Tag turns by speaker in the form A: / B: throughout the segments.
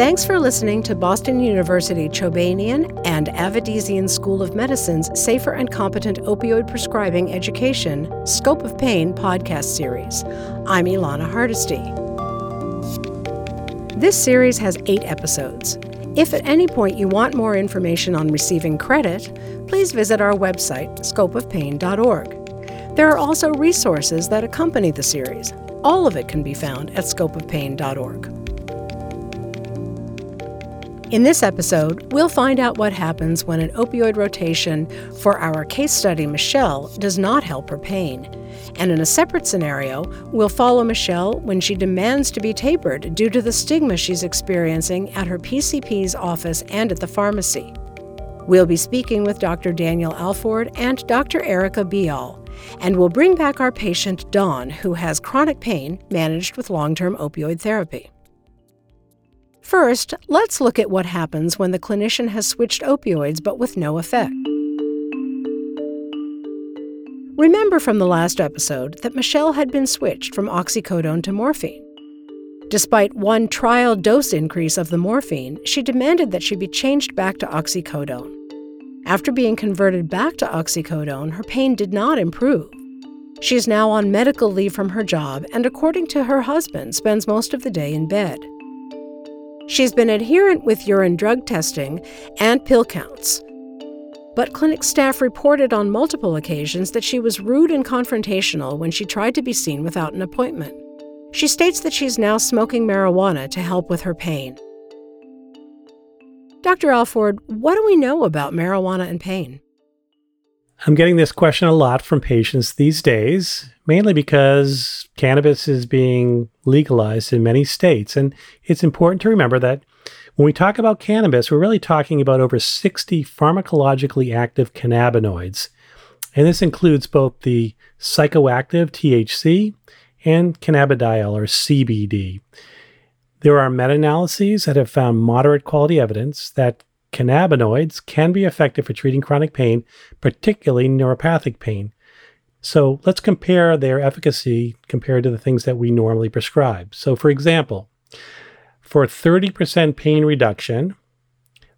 A: Thanks for listening to Boston University Chobanian and Avedisian School of Medicine's Safer and Competent Opioid Prescribing Education Scope of Pain podcast series. I'm Ilana Hardesty. This series has eight episodes. If at any point you want more information on receiving credit, please visit our website, scopeofpain.org. There are also resources that accompany the series. All of it can be found at scopeofpain.org. In this episode, we'll find out what happens when an opioid rotation for our case study, Michelle, does not help her pain. And in a separate scenario, we'll follow Michelle when she demands to be tapered due to the stigma she's experiencing at her PCP's office and at the pharmacy. We'll be speaking with Dr. Daniel Alford and Dr. Erica Bial, and we'll bring back our patient Dawn, who has chronic pain managed with long term opioid therapy. First, let's look at what happens when the clinician has switched opioids but with no effect. Remember from the last episode that Michelle had been switched from oxycodone to morphine. Despite one trial dose increase of the morphine, she demanded that she be changed back to oxycodone. After being converted back to oxycodone, her pain did not improve. She is now on medical leave from her job and, according to her husband, spends most of the day in bed. She's been adherent with urine drug testing and pill counts. But clinic staff reported on multiple occasions that she was rude and confrontational when she tried to be seen without an appointment. She states that she's now smoking marijuana to help with her pain. Dr. Alford, what do we know about marijuana and pain?
B: I'm getting this question a lot from patients these days, mainly because cannabis is being legalized in many states. And it's important to remember that when we talk about cannabis, we're really talking about over 60 pharmacologically active cannabinoids. And this includes both the psychoactive THC and cannabidiol or CBD. There are meta analyses that have found moderate quality evidence that cannabinoids can be effective for treating chronic pain, particularly neuropathic pain. So let's compare their efficacy compared to the things that we normally prescribe. So, for example, for 30% pain reduction,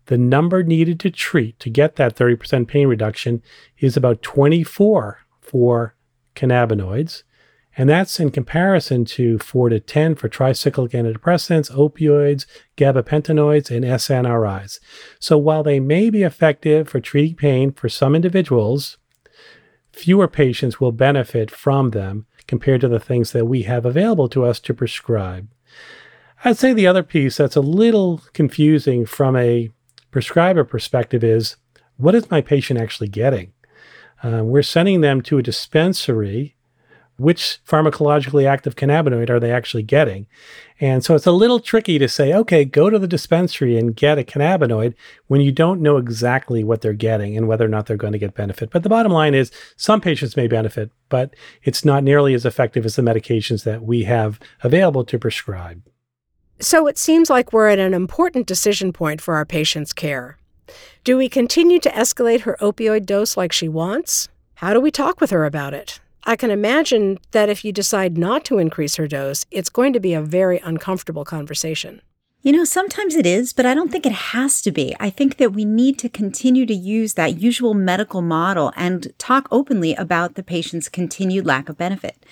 B: the number needed to treat to get that 30% pain reduction is about 24 for cannabinoids. And that's in comparison to 4 to 10 for tricyclic antidepressants, opioids, gabapentinoids, and SNRIs. So while they may be effective for treating pain for some individuals, fewer patients will benefit from them compared to the things that we have available to us to prescribe. I'd say the other piece that's a little confusing from a prescriber perspective is what is my patient actually getting? Uh, we're sending them to a dispensary which pharmacologically active cannabinoid are they actually getting? And so it's a little tricky to say, okay, go to the dispensary and get a cannabinoid when you don't know exactly what they're getting and whether or not they're going to get benefit. But the bottom line is some patients may benefit, but it's not nearly as effective as the medications that we have available to prescribe.
A: So it seems like we're at an important decision point for our patient's care. Do we continue to escalate her opioid dose like she wants? How do we talk with her about it? I can imagine that if you decide not to increase her dose, it's going to be a very uncomfortable conversation.
C: You know, sometimes it is, but I don't think it has to be. I think that we need to continue to use that usual medical model and talk openly about the patient's continued lack of benefit.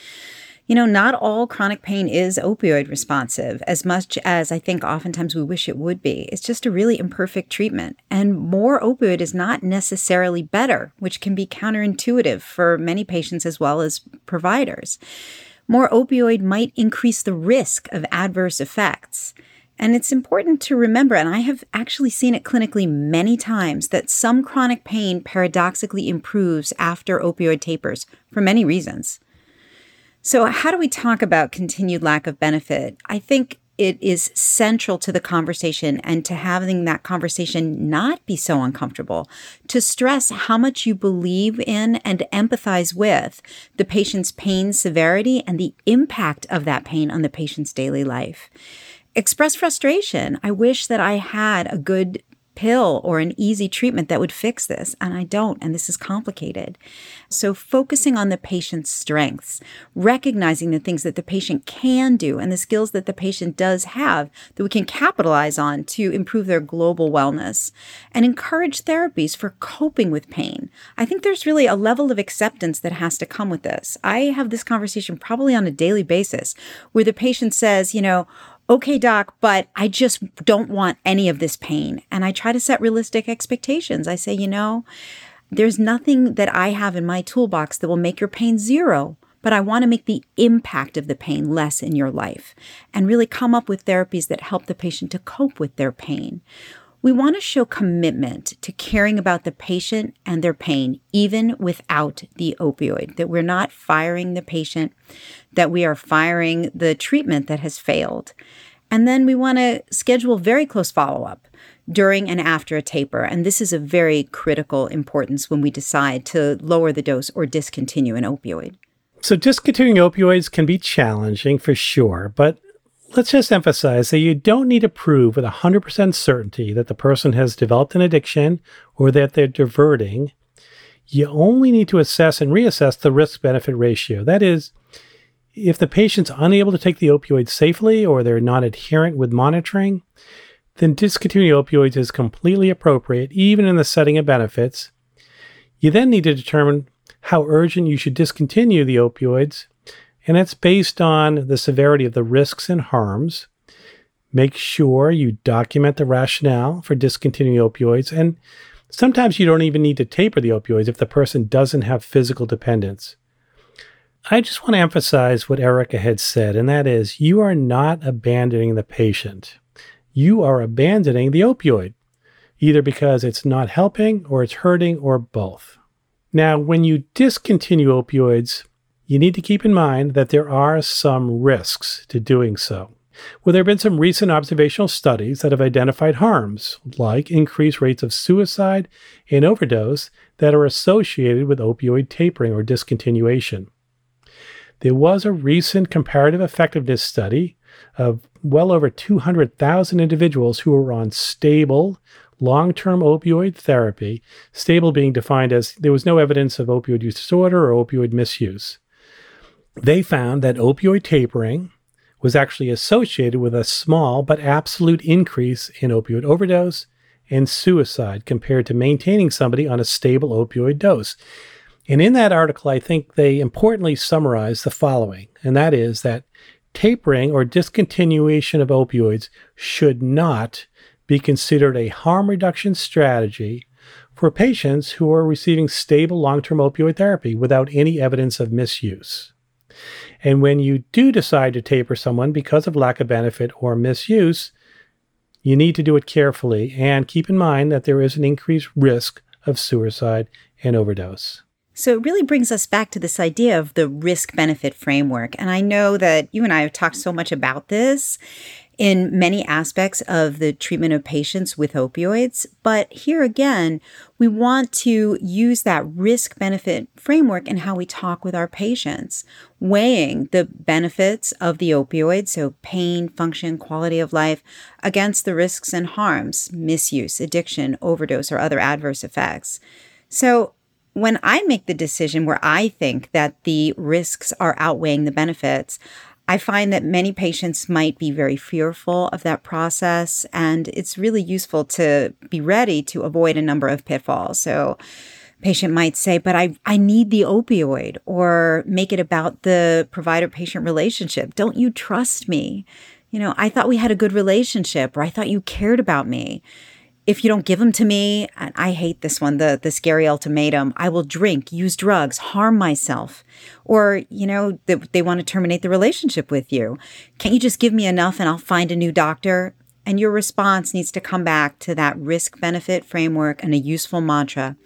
C: You know, not all chronic pain is opioid responsive as much as I think oftentimes we wish it would be. It's just a really imperfect treatment. And more opioid is not necessarily better, which can be counterintuitive for many patients as well as providers. More opioid might increase the risk of adverse effects. And it's important to remember, and I have actually seen it clinically many times, that some chronic pain paradoxically improves after opioid tapers for many reasons. So, how do we talk about continued lack of benefit? I think it is central to the conversation and to having that conversation not be so uncomfortable, to stress how much you believe in and empathize with the patient's pain severity and the impact of that pain on the patient's daily life. Express frustration. I wish that I had a good pill or an easy treatment that would fix this, and I don't, and this is complicated. So, focusing on the patient's strengths, recognizing the things that the patient can do and the skills that the patient does have that we can capitalize on to improve their global wellness, and encourage therapies for coping with pain. I think there's really a level of acceptance that has to come with this. I have this conversation probably on a daily basis where the patient says, you know, okay, doc, but I just don't want any of this pain. And I try to set realistic expectations. I say, you know, there's nothing that I have in my toolbox that will make your pain zero, but I want to make the impact of the pain less in your life and really come up with therapies that help the patient to cope with their pain. We want to show commitment to caring about the patient and their pain, even without the opioid, that we're not firing the patient, that we are firing the treatment that has failed. And then we want to schedule very close follow up during and after a taper. And this is a very critical importance when we decide to lower the dose or discontinue an opioid.
B: So, discontinuing opioids can be challenging for sure, but let's just emphasize that you don't need to prove with 100% certainty that the person has developed an addiction or that they're diverting. You only need to assess and reassess the risk benefit ratio. That is, if the patient's unable to take the opioid safely or they're not adherent with monitoring, then discontinuing opioids is completely appropriate, even in the setting of benefits. You then need to determine how urgent you should discontinue the opioids and it's based on the severity of the risks and harms. Make sure you document the rationale for discontinuing opioids. And sometimes you don't even need to taper the opioids if the person doesn't have physical dependence. I just want to emphasize what Erica had said, and that is you are not abandoning the patient. You are abandoning the opioid, either because it's not helping or it's hurting or both. Now, when you discontinue opioids, you need to keep in mind that there are some risks to doing so. Well, there have been some recent observational studies that have identified harms, like increased rates of suicide and overdose, that are associated with opioid tapering or discontinuation. There was a recent comparative effectiveness study of well over 200,000 individuals who were on stable, long term opioid therapy, stable being defined as there was no evidence of opioid use disorder or opioid misuse they found that opioid tapering was actually associated with a small but absolute increase in opioid overdose and suicide compared to maintaining somebody on a stable opioid dose. And in that article, I think they importantly summarize the following, and that is that tapering or discontinuation of opioids should not be considered a harm reduction strategy for patients who are receiving stable long term opioid therapy without any evidence of misuse. And when you do decide to taper someone because of lack of benefit or misuse, you need to do it carefully and keep in mind that there is an increased risk of suicide and overdose.
C: So it really brings us back to this idea of the risk benefit framework. And I know that you and I have talked so much about this in many aspects of the treatment of patients with opioids. But here again, we want to use that risk benefit framework in how we talk with our patients, weighing the benefits of the opioid, so pain, function, quality of life, against the risks and harms, misuse, addiction, overdose, or other adverse effects. So when I make the decision where I think that the risks are outweighing the benefits, I find that many patients might be very fearful of that process, and it's really useful to be ready to avoid a number of pitfalls. So, patient might say, but I, I need the opioid, or make it about the provider patient relationship. Don't you trust me? You know, I thought we had a good relationship, or I thought you cared about me if you don't give them to me, and I hate this one, the the scary ultimatum, I will drink, use drugs, harm myself. Or, you know, they, they want to terminate the relationship with you. Can't you just give me enough and I'll find a new doctor? And your response needs to come back to that risk benefit framework and a useful mantra.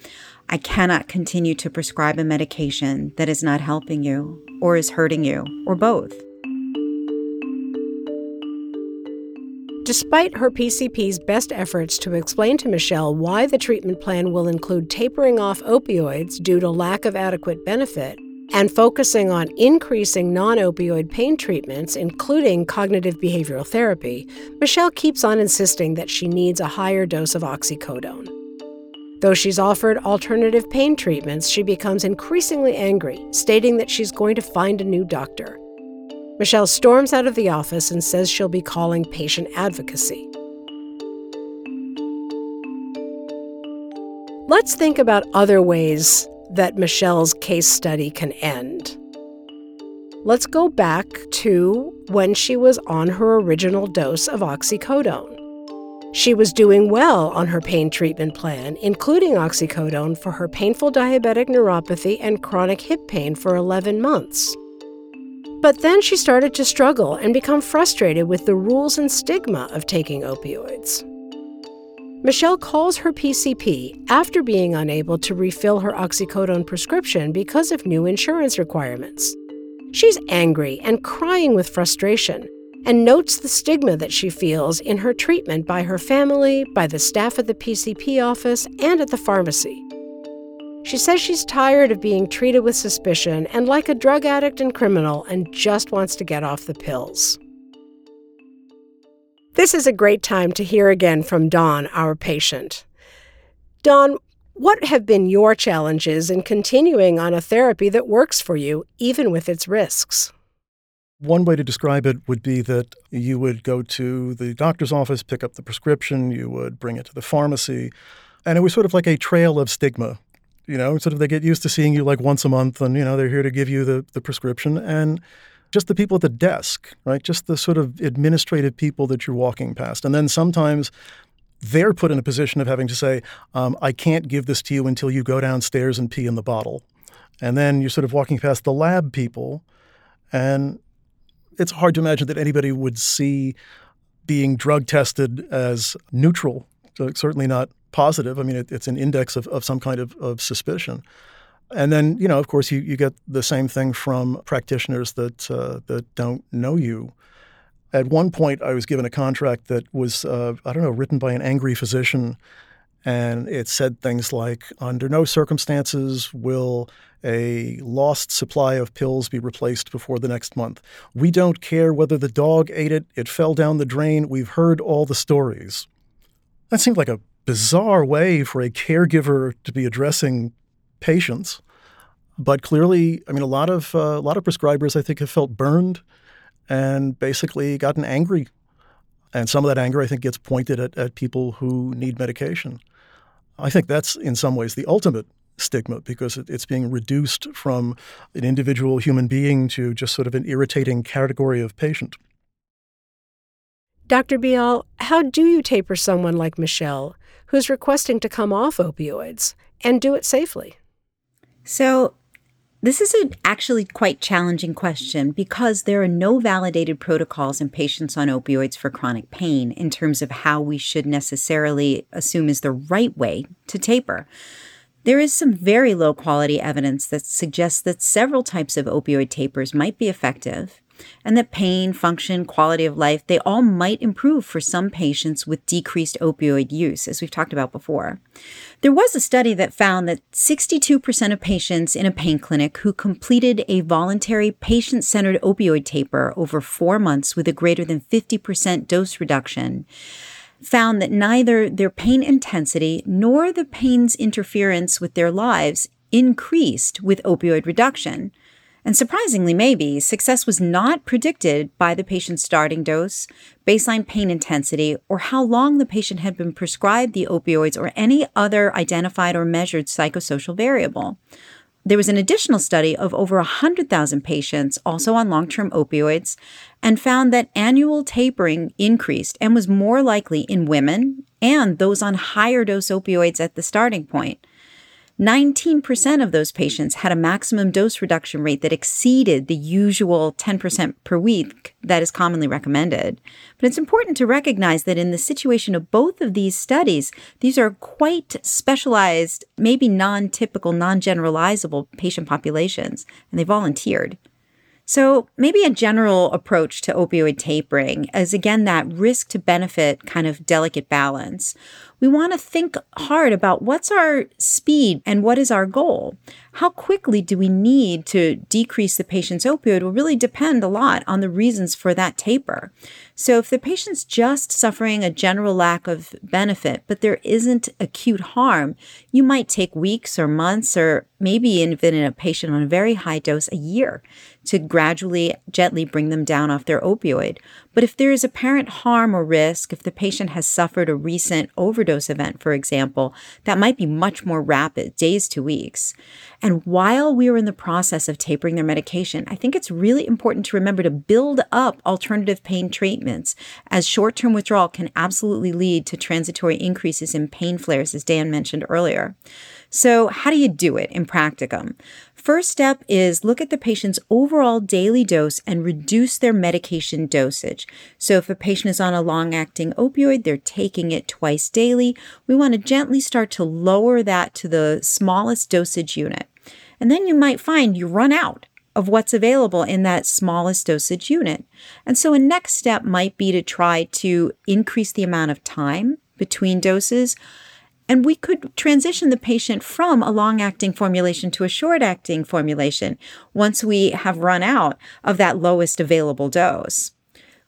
C: I cannot continue to prescribe a medication that is not helping you or is hurting you or both.
A: Despite her PCP's best efforts to explain to Michelle why the treatment plan will include tapering off opioids due to lack of adequate benefit, and focusing on increasing non opioid pain treatments, including cognitive behavioral therapy, Michelle keeps on insisting that she needs a higher dose of oxycodone. Though she's offered alternative pain treatments, she becomes increasingly angry, stating that she's going to find a new doctor. Michelle storms out of the office and says she'll be calling patient advocacy. Let's think about other ways that Michelle's case study can end. Let's go back to when she was on her original dose of oxycodone. She was doing well on her pain treatment plan, including oxycodone for her painful diabetic neuropathy and chronic hip pain for 11 months. But then she started to struggle and become frustrated with the rules and stigma of taking opioids. Michelle calls her PCP after being unable to refill her oxycodone prescription because of new insurance requirements. She's angry and crying with frustration and notes the stigma that she feels in her treatment by her family, by the staff at the PCP office, and at the pharmacy. She says she's tired of being treated with suspicion and like a drug addict and criminal and just wants to get off the pills. This is a great time to hear again from Dawn, our patient. Dawn, what have been your challenges in continuing on a therapy that works for you, even with its risks?
D: One way to describe it would be that you would go to the doctor's office, pick up the prescription, you would bring it to the pharmacy, and it was sort of like a trail of stigma. You know, sort of they get used to seeing you like once a month, and, you know, they're here to give you the, the prescription. And just the people at the desk, right? Just the sort of administrative people that you're walking past. And then sometimes they're put in a position of having to say, um, I can't give this to you until you go downstairs and pee in the bottle. And then you're sort of walking past the lab people, and it's hard to imagine that anybody would see being drug tested as neutral, certainly not positive. I mean, it, it's an index of, of some kind of, of suspicion. And then, you know, of course, you, you get the same thing from practitioners that uh, that don't know you. At one point, I was given a contract that was, uh, I don't know, written by an angry physician, and it said things like, "Under no circumstances will a lost supply of pills be replaced before the next month. We don't care whether the dog ate it; it fell down the drain. We've heard all the stories." That seemed like a bizarre way for a caregiver to be addressing patients. But clearly, I mean, a lot of uh, a lot of prescribers, I think, have felt burned and basically gotten angry. And some of that anger, I think, gets pointed at, at people who need medication. I think that's in some ways the ultimate stigma because it, it's being reduced from an individual human being to just sort of an irritating category of patient.
A: Dr. Bial, how do you taper someone like Michelle who's requesting to come off opioids and do it safely?
C: So, this is an actually quite challenging question because there are no validated protocols in patients on opioids for chronic pain in terms of how we should necessarily assume is the right way to taper. There is some very low quality evidence that suggests that several types of opioid tapers might be effective and that pain, function, quality of life, they all might improve for some patients with decreased opioid use, as we've talked about before. There was a study that found that 62% of patients in a pain clinic who completed a voluntary patient centered opioid taper over four months with a greater than 50% dose reduction found that neither their pain intensity nor the pain's interference with their lives increased with opioid reduction. And surprisingly, maybe, success was not predicted by the patient's starting dose, baseline pain intensity, or how long the patient had been prescribed the opioids or any other identified or measured psychosocial variable. There was an additional study of over 100,000 patients also on long term opioids and found that annual tapering increased and was more likely in women and those on higher dose opioids at the starting point. 19% of those patients had a maximum dose reduction rate that exceeded the usual 10% per week that is commonly recommended. But it's important to recognize that in the situation of both of these studies, these are quite specialized, maybe non typical, non generalizable patient populations, and they volunteered. So, maybe a general approach to opioid tapering is again that risk to benefit kind of delicate balance. We want to think hard about what's our speed and what is our goal. How quickly do we need to decrease the patient's opioid will really depend a lot on the reasons for that taper. So, if the patient's just suffering a general lack of benefit, but there isn't acute harm, you might take weeks or months or maybe even in a patient on a very high dose a year to gradually, gently bring them down off their opioid. But if there is apparent harm or risk, if the patient has suffered a recent overdose event, for example, that might be much more rapid, days to weeks. And while we are in the process of tapering their medication, I think it's really important to remember to build up alternative pain treatments, as short term withdrawal can absolutely lead to transitory increases in pain flares, as Dan mentioned earlier. So, how do you do it in practicum? First step is look at the patient's overall daily dose and reduce their medication dosage. So, if a patient is on a long acting opioid, they're taking it twice daily, we want to gently start to lower that to the smallest dosage unit. And then you might find you run out of what's available in that smallest dosage unit. And so, a next step might be to try to increase the amount of time between doses and we could transition the patient from a long acting formulation to a short acting formulation once we have run out of that lowest available dose.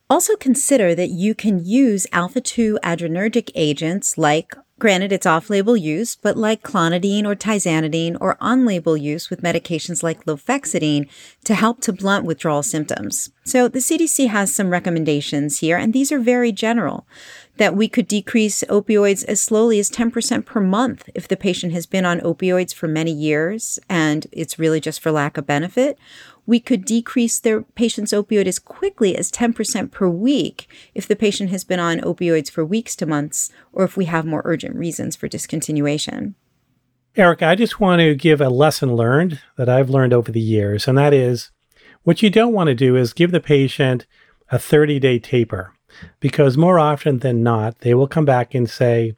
C: Also, consider that you can use alpha 2 adrenergic agents like Granted, it's off label use, but like clonidine or tizanidine or on label use with medications like lofexidine to help to blunt withdrawal symptoms. So the CDC has some recommendations here, and these are very general that we could decrease opioids as slowly as 10% per month if the patient has been on opioids for many years and it's really just for lack of benefit, we could decrease their patient's opioid as quickly as 10% per week if the patient has been on opioids for weeks to months or if we have more urgent reasons for discontinuation.
B: Eric, I just want to give a lesson learned that I've learned over the years, and that is what you don't want to do is give the patient a 30 day taper because more often than not, they will come back and say,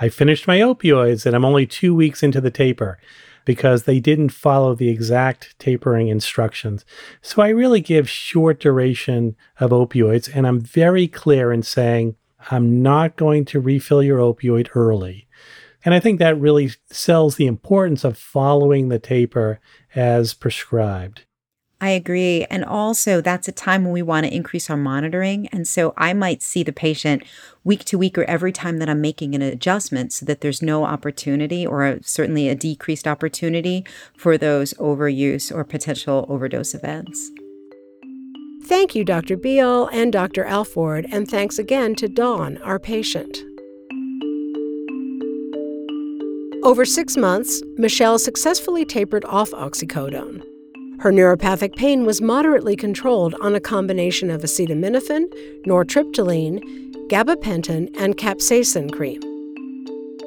B: I finished my opioids and I'm only two weeks into the taper because they didn't follow the exact tapering instructions. So I really give short duration of opioids, and I'm very clear in saying, I'm not going to refill your opioid early. And I think that really sells the importance of following the taper as prescribed.
C: I agree. And also, that's a time when we want to increase our monitoring. And so I might see the patient week to week or every time that I'm making an adjustment so that there's no opportunity or a, certainly a decreased opportunity for those overuse or potential overdose events.
A: Thank you, Dr. Bial and Dr. Alford, and thanks again to Dawn, our patient. Over six months, Michelle successfully tapered off oxycodone. Her neuropathic pain was moderately controlled on a combination of acetaminophen, nortriptyline, gabapentin, and capsaicin cream.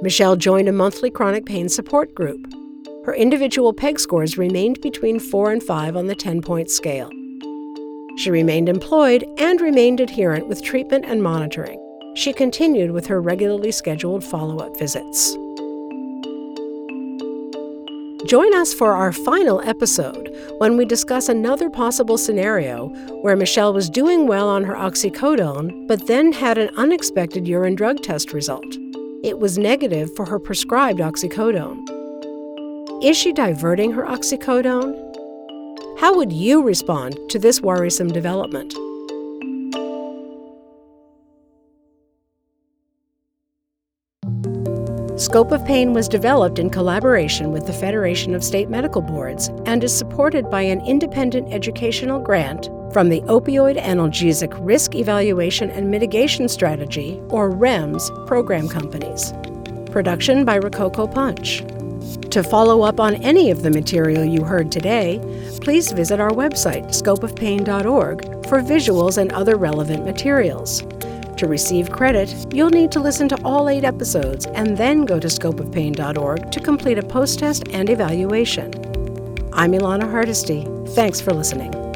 A: Michelle joined a monthly chronic pain support group. Her individual PEG scores remained between 4 and 5 on the 10 point scale. She remained employed and remained adherent with treatment and monitoring. She continued with her regularly scheduled follow up visits. Join us for our final episode when we discuss another possible scenario where Michelle was doing well on her oxycodone, but then had an unexpected urine drug test result. It was negative for her prescribed oxycodone. Is she diverting her oxycodone? How would you respond to this worrisome development? Scope of Pain was developed in collaboration with the Federation of State Medical Boards and is supported by an independent educational grant from the Opioid Analgesic Risk Evaluation and Mitigation Strategy, or REMS, program companies. Production by Rococo Punch. To follow up on any of the material you heard today, please visit our website, scopeofpain.org, for visuals and other relevant materials. To receive credit, you'll need to listen to all eight episodes and then go to scopeofpain.org to complete a post test and evaluation. I'm Ilana Hardesty. Thanks for listening.